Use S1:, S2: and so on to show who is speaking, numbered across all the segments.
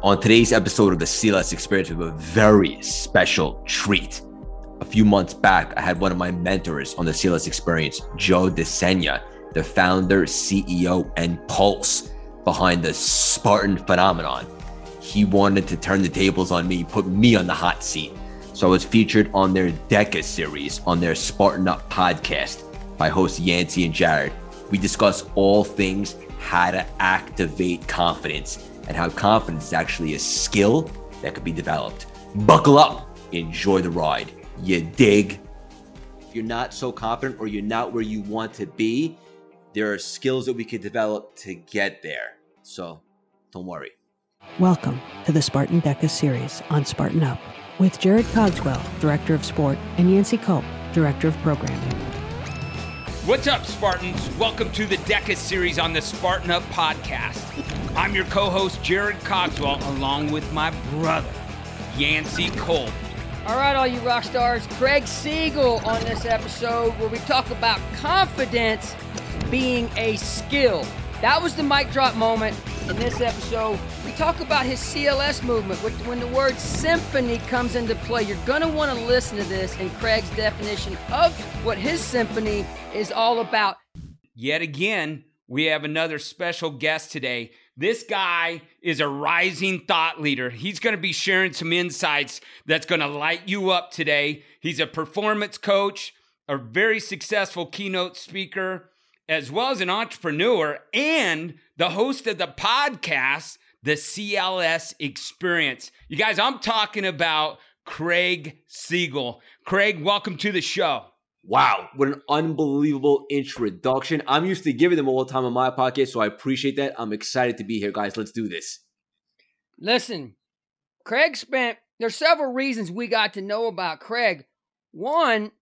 S1: On today's episode of the CLS Experience, we have a very special treat. A few months back, I had one of my mentors on the CLS Experience, Joe De Sena, the founder, CEO, and pulse behind the Spartan phenomenon. He wanted to turn the tables on me, put me on the hot seat. So I was featured on their DEKA series on their Spartan Up podcast by hosts Yancey and Jared. We discuss all things how to activate confidence and how confidence is actually a skill that could be developed. Buckle up, enjoy the ride. You dig? If you're not so confident or you're not where you want to be, there are skills that we could develop to get there. So don't worry.
S2: Welcome to the Spartan DEKA series on Spartan Up with Jared Cogswell, Director of Sport, and Yancey Culp, Director of Programming.
S3: What's up, Spartans? Welcome to the DEKA series on the Spartan Up podcast. I'm your co host, Jared Cogswell, along with my brother, Yancey Culp.
S4: All right, all you rock stars, Craig Siegel on this episode where we talk about confidence being a skill. That was the mic drop moment in this episode. Talk about his CLS movement. When the word symphony comes into play, you're going to want to listen to this and Craig's definition of what his symphony is all about.
S3: Yet again, we have another special guest today. This guy is a rising thought leader. He's going to be sharing some insights that's going to light you up today. He's a performance coach, a very successful keynote speaker, as well as an entrepreneur and the host of the podcast, The CLS Experience. You guys, I'm talking about Craig Siegel. Craig, welcome to the show.
S1: Wow, what an unbelievable introduction. I'm used to giving them all the time on my podcast, so I appreciate that. I'm excited to be here, guys. Let's do this.
S4: Listen, Craig spent, there's several reasons we got to know about Craig. One,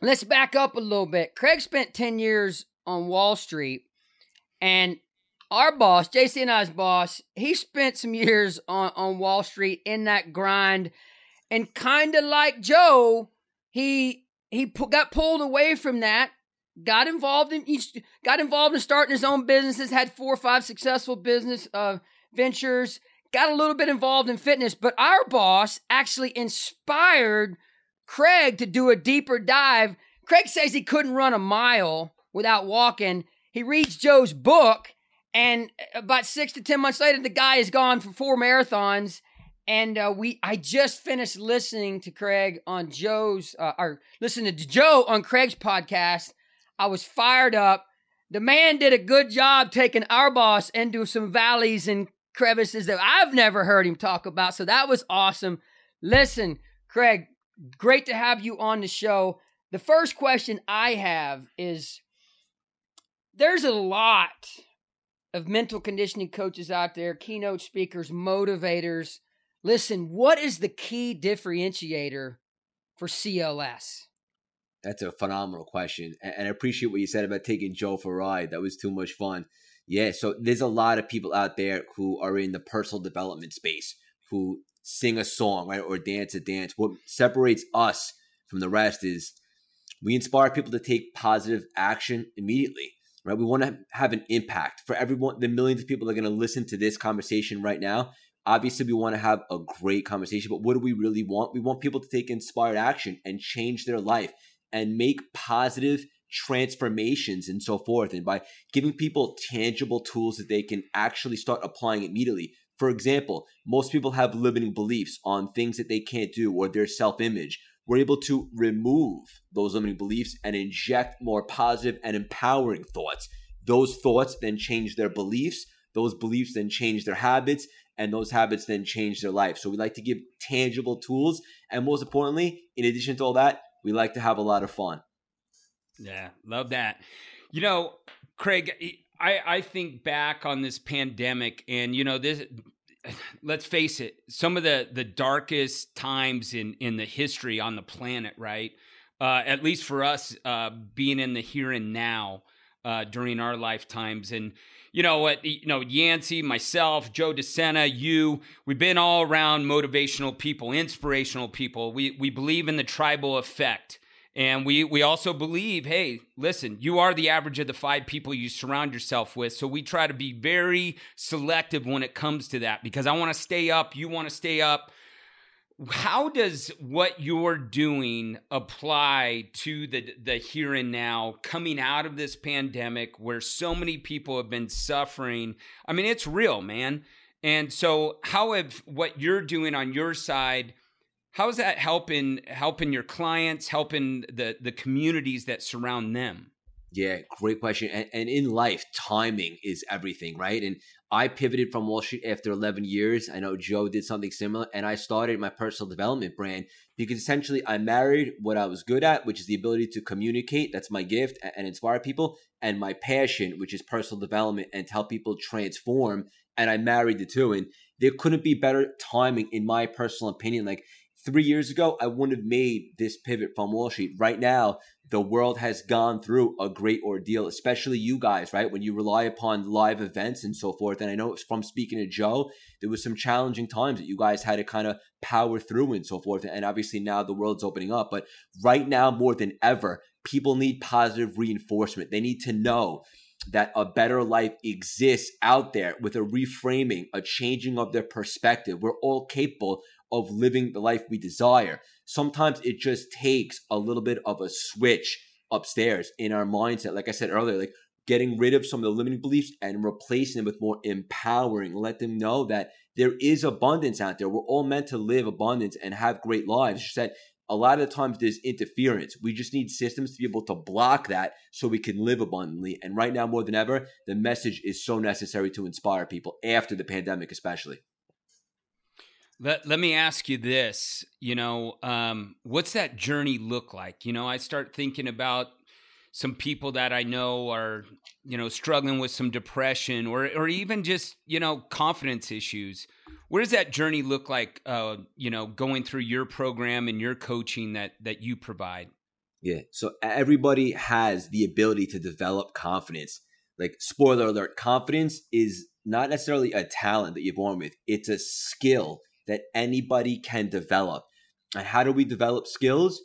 S4: let's back up a little bit. Craig spent 10 years on Wall Street, and our boss, JC and I's boss, he spent some years on, on Wall Street in that grind, and kind of like Joe, he he pu- got pulled away from that, got involved in got involved in starting his own businesses, had four or five successful business uh, ventures, got a little bit involved in fitness, but our boss actually inspired Craig to do a deeper dive. Craig says he couldn't run a mile without walking. He reads Joe's book, and about six to ten months later, the guy is gone for four marathons. And uh, we, I just finished listening to Craig on Joe's, uh, or listening to Joe on Craig's podcast. I was fired up. The man did a good job taking our boss into some valleys and crevices that I've never heard him talk about. So that was awesome. Listen, Craig, great to have you on the show. The first question I have is there's a lot of mental conditioning coaches out there, keynote speakers, motivators. Listen, what is the key differentiator for CLS?
S1: That's a phenomenal question. And I appreciate what you said about taking Joe for a ride. That was too much fun. Yeah, so there's a lot of people out there who are in the personal development space who sing a song, right, or dance a dance. What separates us from the rest is we inspire people to take positive action immediately right? We want to have an impact for everyone, the millions of people that are going to listen to this conversation right now. Obviously, we want to have a great conversation, but what do we really want? We want people to take inspired action and change their life and make positive transformations and so forth. And by giving people tangible tools that they can actually start applying immediately. For example, most people have limiting beliefs on things that they can't do or their self image we're able to remove those limiting beliefs and inject more positive and empowering thoughts. Those thoughts then change their beliefs. Those beliefs then change their habits, and those habits then change their life. So we like to give tangible tools. And most importantly, in addition to all that, we like to have a lot of fun.
S3: Yeah, love that. You know, Craig, I, I think back on this pandemic, and you know, this let's face it, some of the the darkest times in in the history on the planet, right? Uh, at least for us, uh, being in the here and now uh, during our lifetimes, and you know what, you know Yancey, myself, Joe De Sena, you, we've been all around motivational people, inspirational people. We we believe in the tribal effect. And we we also believe, hey, listen, you are the average of the five people you surround yourself with. So we try to be very selective when it comes to that because I want to stay up, you want to stay up. How does what you're doing apply to the the here and now coming out of this pandemic where so many people have been suffering? I mean, it's real, man. And so how have what you're doing on your side how is that helping helping your clients, helping the the communities that surround them?
S1: Yeah, great question. And, and, in life, timing is everything, right? And I pivoted from Wall Street after 11 years. I know Joe did something similar, and I started my personal development brand because essentially I married what I was good at, which is the ability to communicate. That's my gift and inspire people, and my passion, which is personal development and to help people transform. And I married the two, and there couldn't be better timing, in my personal opinion. Like three years ago, I wouldn't have made this pivot from Wall Street. Right now, the world has gone through a great ordeal, especially you guys, right? When you rely upon live events and so forth. And I know from speaking to Joe, there was some challenging times that you guys had to kind of power through and so forth. And obviously now the world's opening up. But right now, more than ever, people need positive reinforcement. They need to know that a better life exists out there with a reframing, a changing of their perspective. We're all capable of living the life we desire. Sometimes it just takes a little bit of a switch upstairs in our mindset. Like I said earlier, like getting rid of some of the limiting beliefs and replacing them with more empowering. Let them know that there is abundance out there. We're all meant to live abundance and have great lives. She said a lot of the times there's interference. We just need systems to be able to block that so we can live abundantly. And right now, more than ever, the message is so necessary to inspire people after the pandemic, especially.
S3: Let, let me ask you this, you know, um, what's that journey look like? You know, I start thinking about some people that I know are, you know, struggling with some depression or, or even just, you know, confidence issues. What does that journey look like, uh, you know, going through your program and your coaching that, that you provide?
S1: Yeah. So everybody has the ability to develop confidence. Like, spoiler alert, confidence is not necessarily a talent that you're born with, it's a skill that anybody can develop. And how do we develop skills?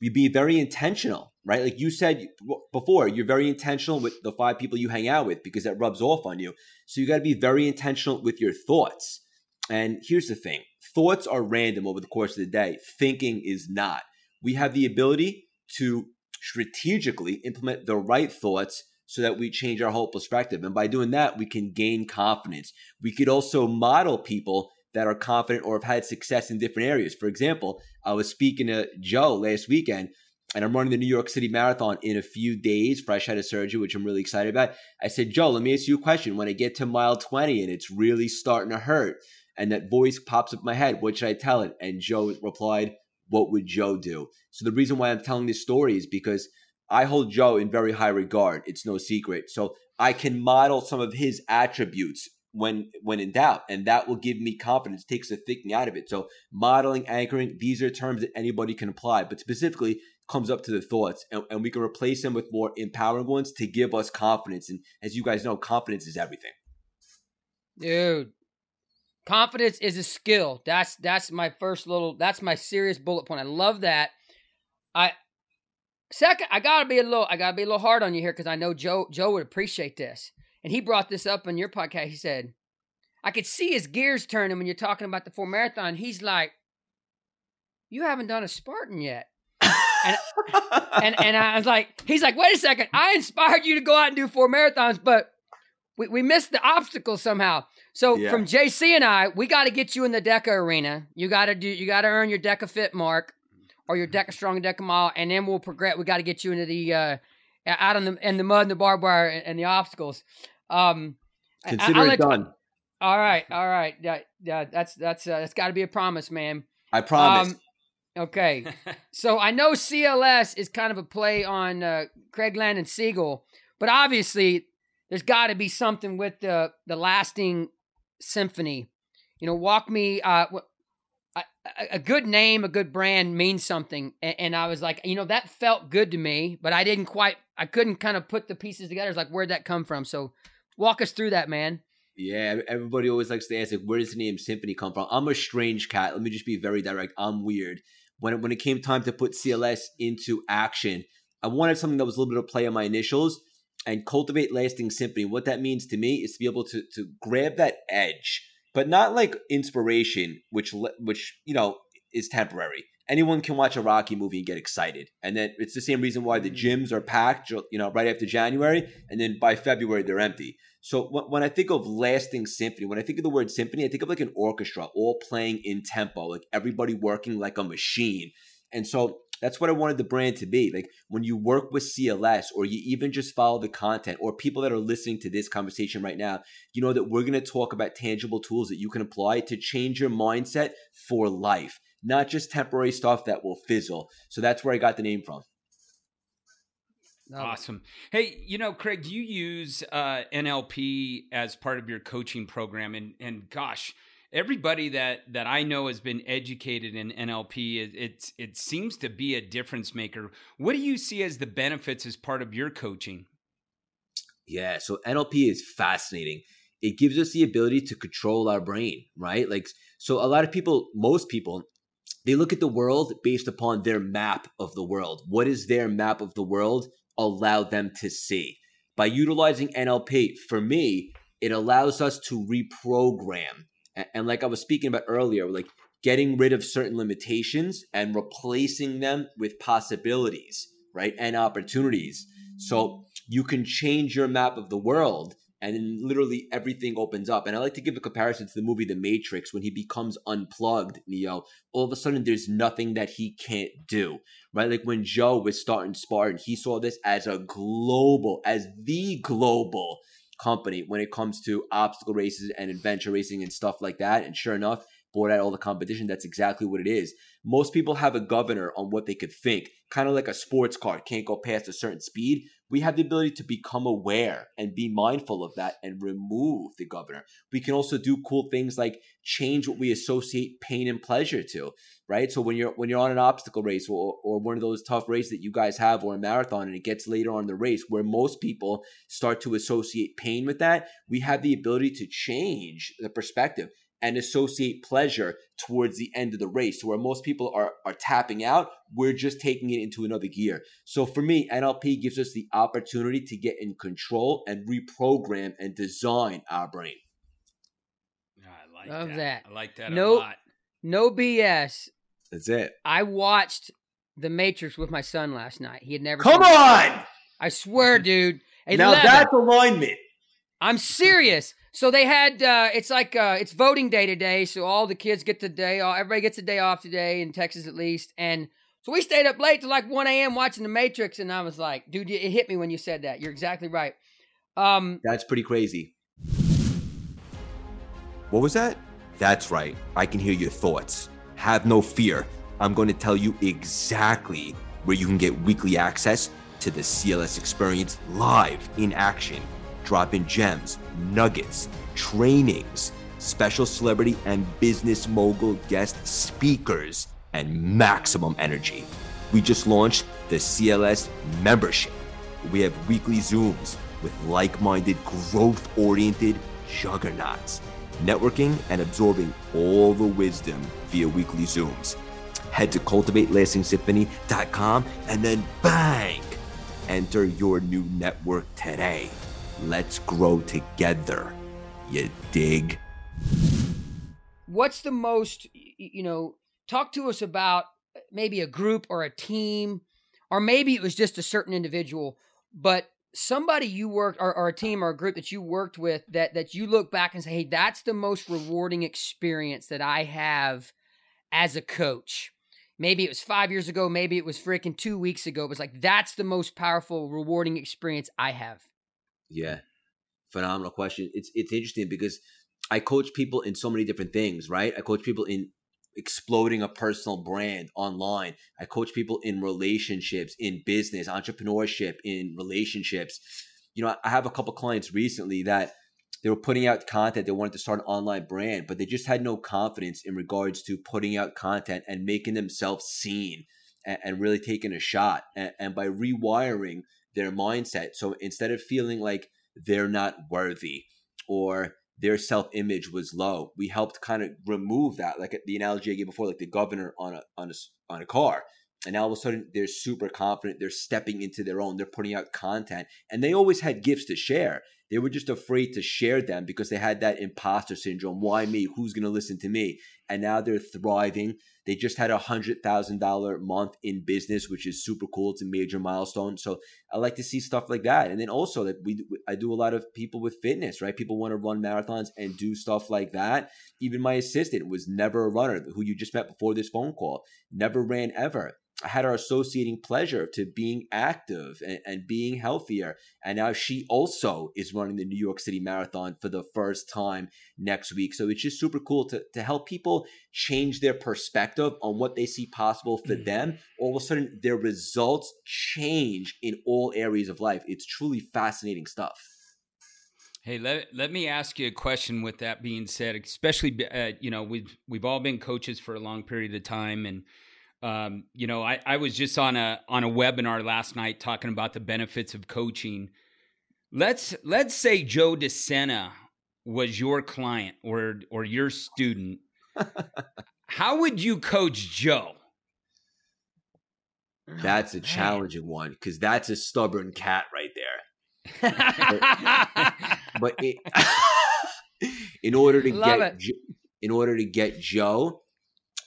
S1: We be very intentional, right? Like you said before, you're very intentional with the five people you hang out with because that rubs off on you. So you got to be very intentional with your thoughts. And here's the thing thoughts are random over the course of the day, thinking is not. We have the ability to strategically implement the right thoughts so that we change our whole perspective. And by doing that, we can gain confidence. We could also model people that are confident or have had success in different areas. For example, I was speaking to Joe last weekend, and I'm running the New York City Marathon in a few days, fresh out of surgery, which I'm really excited about. I said, Joe, let me ask you a question. When I get to mile 20 and it's really starting to hurt, and that voice pops up in my head, what should I tell it? And Joe replied, What would Joe do? So the reason why I'm telling this story is because I hold Joe in very high regard. It's no secret. So I can model some of his attributes when when in doubt and that will give me confidence takes the thinking out of it. So modeling anchoring these are terms that anybody can apply but specifically comes up to the thoughts and, and we can replace them with more empowering ones to give us confidence and as you guys know confidence is everything.
S4: Dude confidence is a skill. That's that's my first little that's my serious bullet point. I love that. I second i gotta be a little i gotta be a little hard on you here because i know joe joe would appreciate this and he brought this up on your podcast. He said, I could see his gears turning when you're talking about the four marathon. He's like, You haven't done a Spartan yet. and, and and I was like, he's like, wait a second, I inspired you to go out and do four marathons, but we, we missed the obstacle somehow. So yeah. from JC and I, we got to get you in the DEKA arena. You got to do, you got to earn your DEKA fit mark or your DEKA strong DEKA mile, and then we'll progress. We got to get you into the uh, out in the in the mud and the barbed wire and, and the obstacles. Um,
S1: Consider I, it done. You,
S4: all right, all right. Yeah, yeah. That's that's uh, that's got to be a promise, man.
S1: I promise. Um,
S4: okay. so I know CLS is kind of a play on uh, Craig Landon Siegel, but obviously there's got to be something with the the lasting symphony. You know, walk me. Uh, a, a good name, a good brand means something, and, I was like, you know, that felt good to me, but I didn't quite, I couldn't kind of put the pieces together. It's like, where'd that come from? So Walk us through that, man.
S1: Yeah, everybody always likes to ask, like, where does the name Symphony come from? I'm a strange cat. Let me just be very direct. I'm weird. when when it came time to put CLS into action, I wanted something that was a little bit of play on my initials and cultivate lasting symphony. What that means to me is to be able to to grab that edge, but not like inspiration, which which you know is temporary. Anyone can watch a Rocky movie and get excited, and then it's the same reason why the mm. gyms are packed, you know, right after January, and then by February they're empty. So when I think of lasting symphony, when I think of the word symphony, I think of like an orchestra all playing in tempo, like everybody working like a machine. And so that's what I wanted the brand to be. Like when you work with CLS or you even just follow the content or people that are listening to this conversation right now, you know that we're going to talk about tangible tools that you can apply to change your mindset for life, not just temporary stuff that will fizzle. So that's where I got the name from.
S3: Awesome. Hey, you know, Craig, you use uh, NLP as part of your coaching program, and and gosh, everybody that that I know has been educated in NLP. It, it it seems to be a difference maker. What do you see as the benefits as part of your coaching?
S1: Yeah, so NLP is fascinating. It gives us the ability to control our brain, right? Like, so a lot of people, most people, they look at the world based upon their map of the world. What is their map of the world allow them to see? By utilizing NLP, for me, it allows us to reprogram and like I was speaking about earlier, like getting rid of certain limitations and replacing them with possibilities, right? And opportunities. So you can change your map of the world and literally everything opens up. And I like to give a comparison to the movie The Matrix when he becomes unplugged, Neo. All of a sudden, there's nothing that he can't do, right? Like when Joe was starting Spartan, he saw this as a global, as the global company when it comes to obstacle races and adventure racing and stuff like that. And sure enough, board at all the competition, that's exactly what it is. Most people have a governor on what they could think, kind of like a sports car can't go past a certain speed we have the ability to become aware and be mindful of that and remove the governor. We can also do cool things like change what we associate pain and pleasure to, right? So when you're when you're on an obstacle race or, or one of those tough races that you guys have or a marathon and it gets later on in the race where most people start to associate pain with that, we have the ability to change the perspective and associate pleasure towards the end of the race. So where most people are are tapping out, we're just taking it into another gear. So for me, NLP gives us the opportunity to get in control and reprogram and design our brain.
S3: Ah, I like Love that. that. I like that
S4: no,
S3: a lot.
S4: No BS.
S1: That's it.
S4: I watched The Matrix with my son last night. He had never
S1: Come on!
S4: I swear, dude.
S1: Now that's alignment.
S4: I'm serious. So they had uh, it's like uh, it's voting day today, so all the kids get the day off. Everybody gets a day off today in Texas at least, and so we stayed up late till like 1 a.m. watching The Matrix, and I was like, dude, it hit me when you said that. You're exactly right. Um,
S1: That's pretty crazy. What was that? That's right. I can hear your thoughts. Have no fear. I'm going to tell you exactly where you can get weekly access to the CLS experience live in action dropping gems, nuggets, trainings, special celebrity and business mogul guest speakers, and maximum energy. We just launched the CLS membership. We have weekly Zooms with like minded, growth oriented juggernauts, networking and absorbing all the wisdom via weekly Zooms. Head to cultivatelasting and then bang! Enter your new network today. Let's grow together. You dig?
S4: What's the most, you know, talk to us about uh, maybe a group or a team, or maybe it was just a certain individual, but somebody you worked or, or, a team or a group that you worked with that that you look back and say hey that's the most rewarding experience that i have as a coach maybe it was five years ago maybe it was freaking two weeks ago it was like that's the most powerful rewarding experience i have
S1: yeah, phenomenal question. It's it's interesting because I coach people in so many different things, right? I coach people in exploding a personal brand online. I coach people in relationships, in business, entrepreneurship, in relationships. You know, I have a couple clients recently that they were putting out content. They wanted to start an online brand, but they just had no confidence in regards to putting out content and making themselves seen and, and really taking a shot. And, and by rewiring their mindset. So instead of feeling like they're not worthy or their self image was low. We helped kind of remove that, like the analogy I gave before, like the governor on a on a on a car. And now all of a sudden they're super confident. They're stepping into their own. They're putting out content, and they always had gifts to share. They were just afraid to share them because they had that imposter syndrome. Why me? Who's going to listen to me? And now they're thriving. They just had a hundred thousand dollar month in business, which is super cool. It's a major milestone. So I like to see stuff like that. And then also that we, I do a lot of people with fitness, right? People want to run marathons and do stuff like that. Even my assistant was never a runner, who you just met before this phone call, never ran ever had our associating pleasure to being active and, and, being healthier. And now she also is running the New York City Marathon for the first time next week. So it's just super cool to, to help people change their perspective on what they see possible for mm-hmm. them. All of a sudden, their results change in all areas of life. It's truly fascinating stuff.
S3: Hey, let, let me ask you a question with that being said, especially, uh, you know, we've, we've all been coaches for a long period of time and, um, you know, I, I was just on a on a webinar last night talking about the benefits of coaching. Let's let's say Joe De Sena was your client or or your student. How would you coach Joe?
S1: That's a challenging one because that's a stubborn cat right there. but, but it, in order to Love get it. in order to get Joe,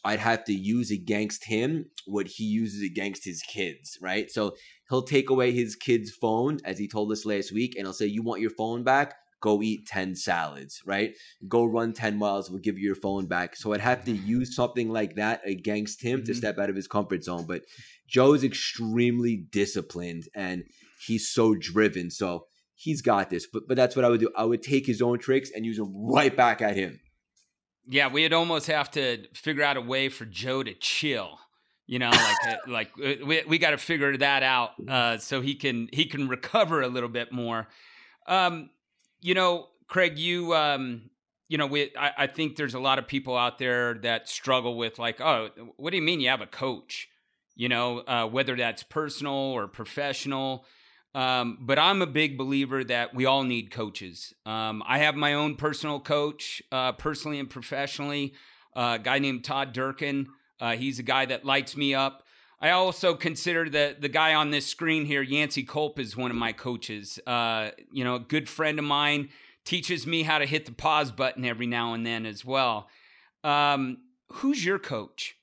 S1: I'd have to use against him what he uses against his kids, right? So he'll take away his kid's phone, as he told us last week, and he'll say, You want your phone back? Go eat 10 salads, right? Go run 10 miles, we'll give you your phone back. So I'd have to use something like that against him mm-hmm. to step out of his comfort zone. But Joe is extremely disciplined and he's so driven. So he's got this. But but that's what I would do. I would take his own tricks and use them right back at him.
S3: Yeah, we'd almost have to figure out a way for Joe to chill. You know, like uh, like uh, we we got to figure that out uh, so he can he can recover a little bit more. Um, you know, Craig, you um, you know, we I, I think there's a lot of people out there that struggle with like, oh, what do you mean you have a coach? You know, uh, whether that's personal or professional. Um, but I'm a big believer that we all need coaches. Um, I have my own personal coach, uh, personally and professionally, uh, a guy named Todd Durkin. Uh, he's a guy that lights me up. I also consider the the guy on this screen here, Yancey Culp, is one of my coaches. Uh, you know, a good friend of mine teaches me how to hit the pause button every now and then as well. Um, who's your coach?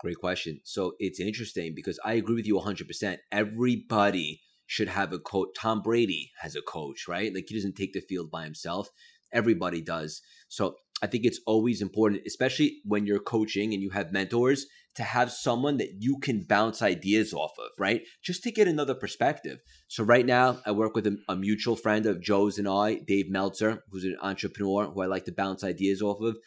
S1: Great question. So it's interesting because I agree with you 100%. Everybody should have a coach. Tom Brady has a coach, right? Like he doesn't take the field by himself. Everybody does. So I think it's always important, especially when you're coaching and you have mentors, to have someone that you can bounce ideas off of, right? Just to get another perspective. So right now, I work with a, a mutual friend of Joe's and I, Dave Meltzer, who's an entrepreneur who I like to bounce ideas off of.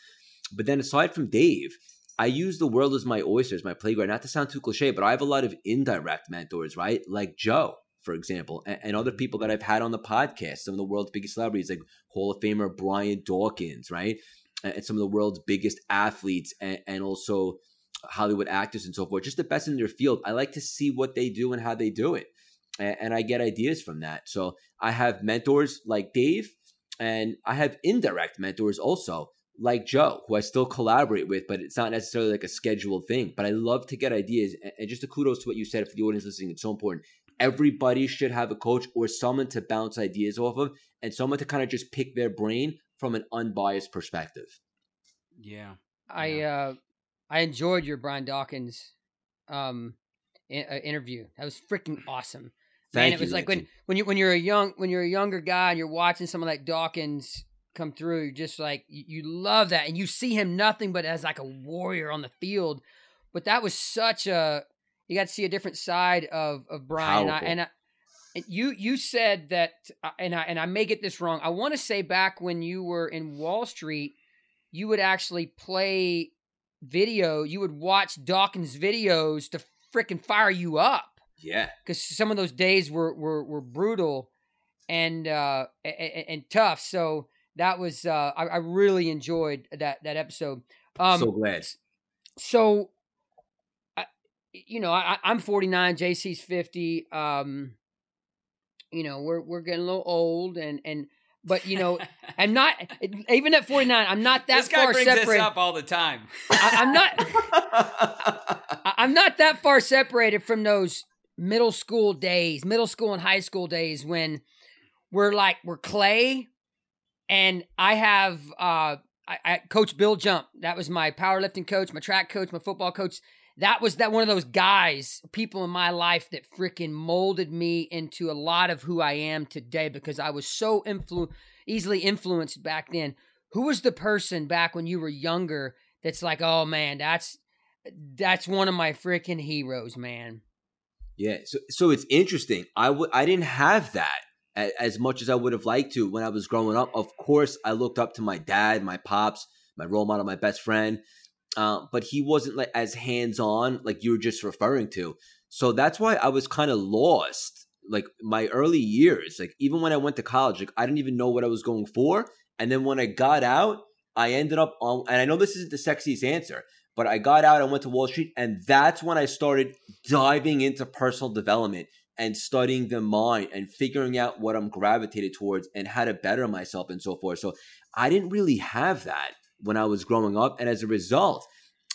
S1: But then aside from Dave, I use the world as my oysters, my playground. Not to sound too cliche, but I have a lot of indirect mentors, right? Like Joe for example, and, and, other people that I've had on the podcast, some of the world's biggest celebrities, like Hall of Famer Brian Dawkins, right? And some of the world's biggest athletes and, and also Hollywood actors and so forth, just the best in their field. I like to see what they do and how they do it. And, and I get ideas from that. So I have mentors like Dave, and I have indirect mentors also like Joe, who I still collaborate with, but it's not necessarily like a scheduled thing. But I love to get ideas. And just a kudos to what you said for the audience listening, it's so important everybody should have a coach or someone to bounce ideas off of and someone to kind of just pick their brain from an unbiased perspective.
S3: Yeah.
S4: I uh I enjoyed your Brian Dawkins um uh, interview. That was freaking awesome. Thank Man, it was like when when you when you're a young when you're a younger guy and you're watching someone like Dawkins come through, you're just like you, you love that and you see him nothing but as like a warrior on the field. But that was such a you got to see a different side of of Brian. And, I, and, I, and you you said that, uh, and I and I may get this wrong. I want to say back when you were in Wall Street, you would actually play video. You would watch Dawkins videos to freaking fire you up.
S1: Yeah,
S4: because some of those days were were, were brutal and uh and, and tough. So that was uh I, I really enjoyed that that episode.
S1: Um, so glad.
S4: So you know, I, I'm 49, JC's 50. Um, you know, we're we're getting a little old, and and but you know, I'm not even at 49. I'm not that
S3: this guy
S4: far
S3: brings
S4: separated.
S3: this up all the time.
S4: I, I'm not. I- I'm not that far separated from those middle school days, middle school and high school days when we're like we're clay, and I have uh, I, I Coach Bill Jump. That was my powerlifting coach, my track coach, my football coach. That was that one of those guys, people in my life that freaking molded me into a lot of who I am today because I was so influ- easily influenced back then. Who was the person back when you were younger that's like, oh man, that's that's one of my freaking heroes, man.
S1: Yeah, so so it's interesting. I I didn't have that as, as much as I would have liked to when I was growing up. Of course, I looked up to my dad, my pops, my role model, my best friend, uh, but he wasn't like as hands on like you were just referring to. So that's why I was kind of lost. Like my early years, like even when I went to college, like I didn't even know what I was going for. And then when I got out, I ended up on. And I know this isn't the sexiest answer, but I got out, I went to Wall Street, and that's when I started diving into personal development and studying the mind and figuring out what I'm gravitated towards and how to better myself and so forth. So I didn't really have that when I was growing up. And as a result,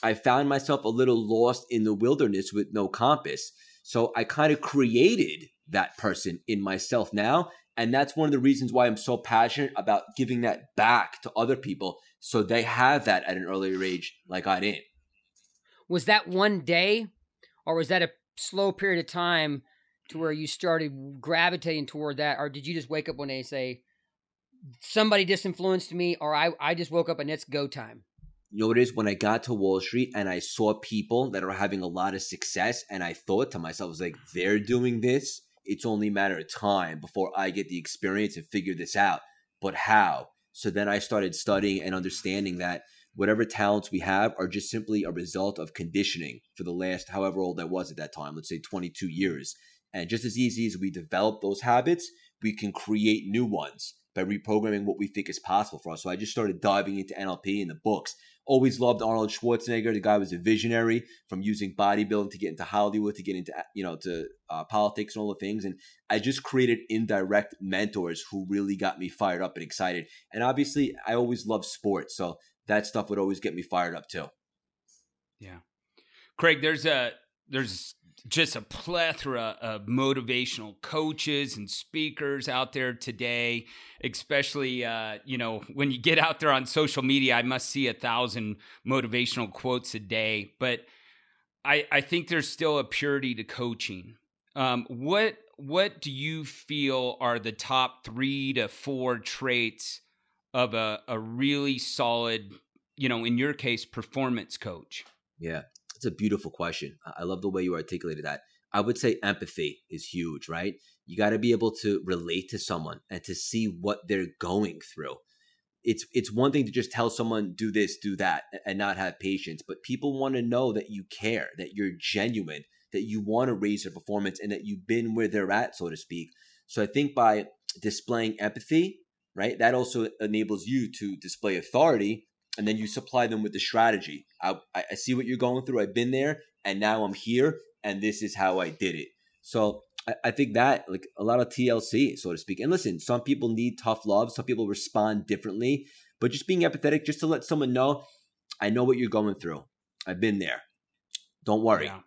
S1: I found myself a little lost in the wilderness with no compass. So I kind of created that person in myself now. And that's one of the reasons why I'm so passionate about giving that back to other people so they have that at an earlier age like I didn't.
S4: Was that one day, or was that a slow period of time to where you started gravitating toward that, or did you just wake up one day and say, somebody disinfluenced me, or I I just woke up and it's go time?
S1: You know what it is? When I got to Wall Street and I saw people that are having a lot of success, and I thought to myself, I was like, they're doing this. It's only a matter of time before I get the experience and figure this out. But how? So then I started studying and understanding that whatever talents we have are just simply a result of conditioning for the last however old I was at that time, let's say 22 years. And just as easy as we develop those habits, we can create new ones by reprogramming what we think is possible for us. So I just started diving into NLP and the books. Always loved Arnold Schwarzenegger. The guy was a visionary from using bodybuilding to get into Hollywood, to get into you know to uh, politics and all the things. And I just created indirect mentors who really got me fired up and excited. And obviously, I always loved sports, so that stuff would always get me fired up too.
S3: Yeah, Craig, there's a there's just a plethora of motivational coaches and speakers out there today especially uh, you know when you get out there on social media i must see a thousand motivational quotes a day. But i i think there's still a purity to coaching. Um, what what do you feel are the top three to four traits of a, a really solid you know in your case performance coach?
S1: Yeah it's a beautiful question. I love the way you articulated that. I would say empathy is huge, right? You got to be able to relate to someone and to see what they're going through. It's it's one thing to just tell someone do this, do that and not have patience, but people want to know that you care, that you're genuine, that you want to raise their performance and that you've been where they're at, so to speak. So I think by displaying empathy, right? That also enables you to display authority and then you supply them with the strategy. I, I see what you're going through. I've been there, and now I'm here, and this is how I did it. So I, I think that like a lot of TLC, so to speak. And listen, some people need tough love. Some people respond differently. But just being empathetic, just to let someone know, I know what you're going through. I've been there. Don't worry. Yeah.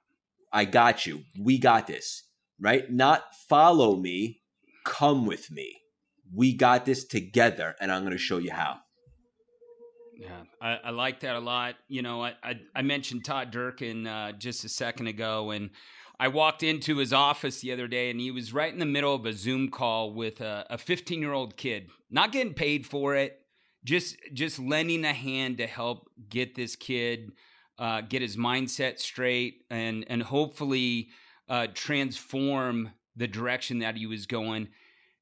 S1: I got you. We got this. Right? Not follow me, come with me. We got this together, and I'm going to show you how.
S3: Yeah, I, I, like that a lot. You know, I, I, I mentioned Todd Durkin uh, just a second ago, and I walked into his office the other day, and he was right in the middle of a Zoom call with a 15 year old kid, not getting paid for it, just just lending a hand to help get this kid uh, get his mindset straight, and and hopefully uh, transform the direction that he was going.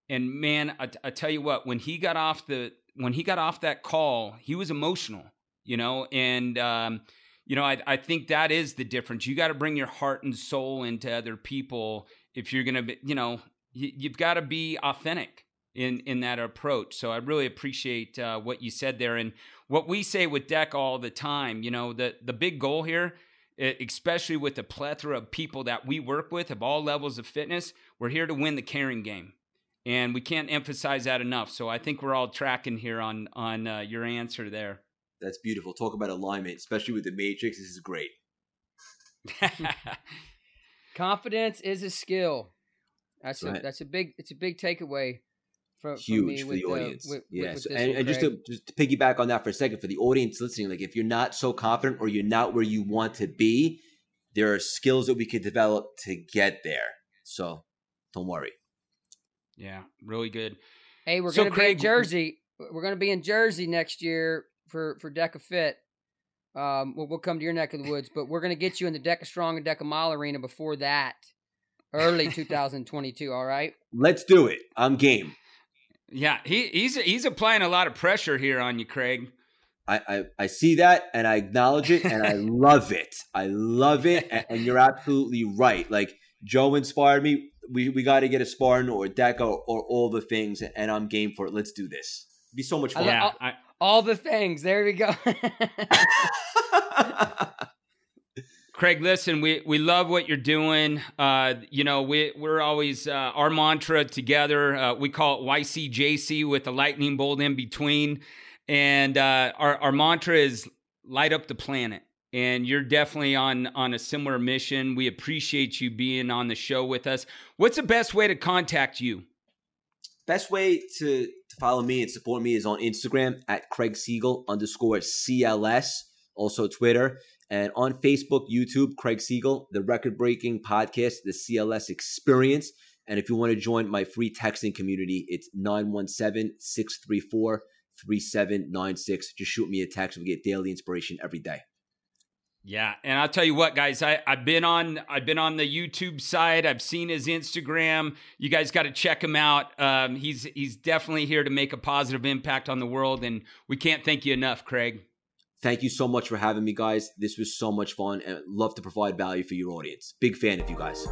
S3: And man, I, I tell you what, when he got off the when he got off that call, he was emotional, you know, and um, you know, I, I think that is the difference. You got to bring your heart and soul into other people if you're gonna be, you know, you, you've got to be authentic in in that approach. So I really appreciate uh, what you said there, and what we say with Deck all the time. You know, the the big goal here, especially with the plethora of people that we work with of all levels of fitness, we're here to win the caring game. And we can't emphasize that enough. So I think we're all tracking here on on uh, your answer there.
S1: That's beautiful. Talk about alignment, especially with the Matrix. This is great.
S4: Confidence is a skill. That's
S1: Right.
S4: a that's a big it's a big takeaway for, for
S1: Huge
S4: me
S1: for
S4: with
S1: the audience.
S4: with,
S1: yeah.
S4: with
S1: So- and and just to just to piggyback on that for a second, for the audience listening, like if you're not so confident or you're not where you want to be, there are skills that we could develop to get there. So don't worry.
S3: Yeah, really good.
S4: Hey, we're
S3: So,
S4: going to be in Jersey. We're going to be in Jersey next year for for Deka Fit. Um, we'll, we'll come to your neck of the woods, but we're going to get you in the Deka Strong and Deka Mile arena before that, early 2022. All right.
S1: Let's do it. I'm game.
S3: Yeah, he, he's he's applying a lot of pressure here on you, Craig.
S1: I, I, I see that and I acknowledge it and I love it. I love it. And, and you're absolutely right. Like Joe inspired me. We, we got to get a Spartan or a Deka or, or all the things, and I'm game for it. Let's do this. It'd be so much
S4: I
S1: fun.
S3: Yeah,
S4: I'll-
S3: I,
S4: All the things. There we go.
S3: Craig, listen, we, we love what you're doing. Uh, you know, we we're always uh, our mantra together. Uh, we call it YCJC with the lightning bolt in between, and uh, our our mantra is light up the planet. And you're definitely on on a similar mission. We appreciate you being on the show with us. What's the best way to contact you?
S1: Best way to, to follow me and support me is on Instagram at Craig Siegel underscore CLS, also Twitter, and on Facebook, YouTube, Craig Siegel, the record breaking podcast, the CLS Experience. And if you want to join my free texting community, it's 917 634 3796. Just shoot me a text. We get daily inspiration every day.
S3: Yeah, and I'll tell you what, guys, I, I've been on I've been on the YouTube side. I've seen his Instagram. You guys got to check him out. Um, he's he's definitely here to make a positive impact on the world, and we can't thank you enough, Craig.
S1: Thank you so much for having me, guys. This was so much fun and love to provide value for your audience. Big fan of you guys.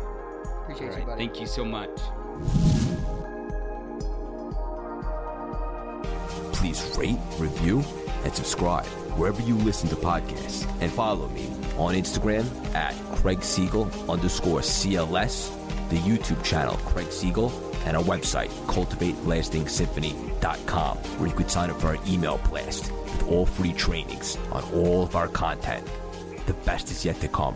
S4: Appreciate
S3: All
S4: you, buddy.
S3: thank you so much.
S5: Please rate, review, and subscribe wherever you listen to podcasts. And follow me on Instagram at Craig Siegel underscore CLS, the YouTube channel Craig Siegel, and our website, cultivatelastingsymphony.com, where you could sign up for our email blast with all free trainings on all of our content. The best is yet to come.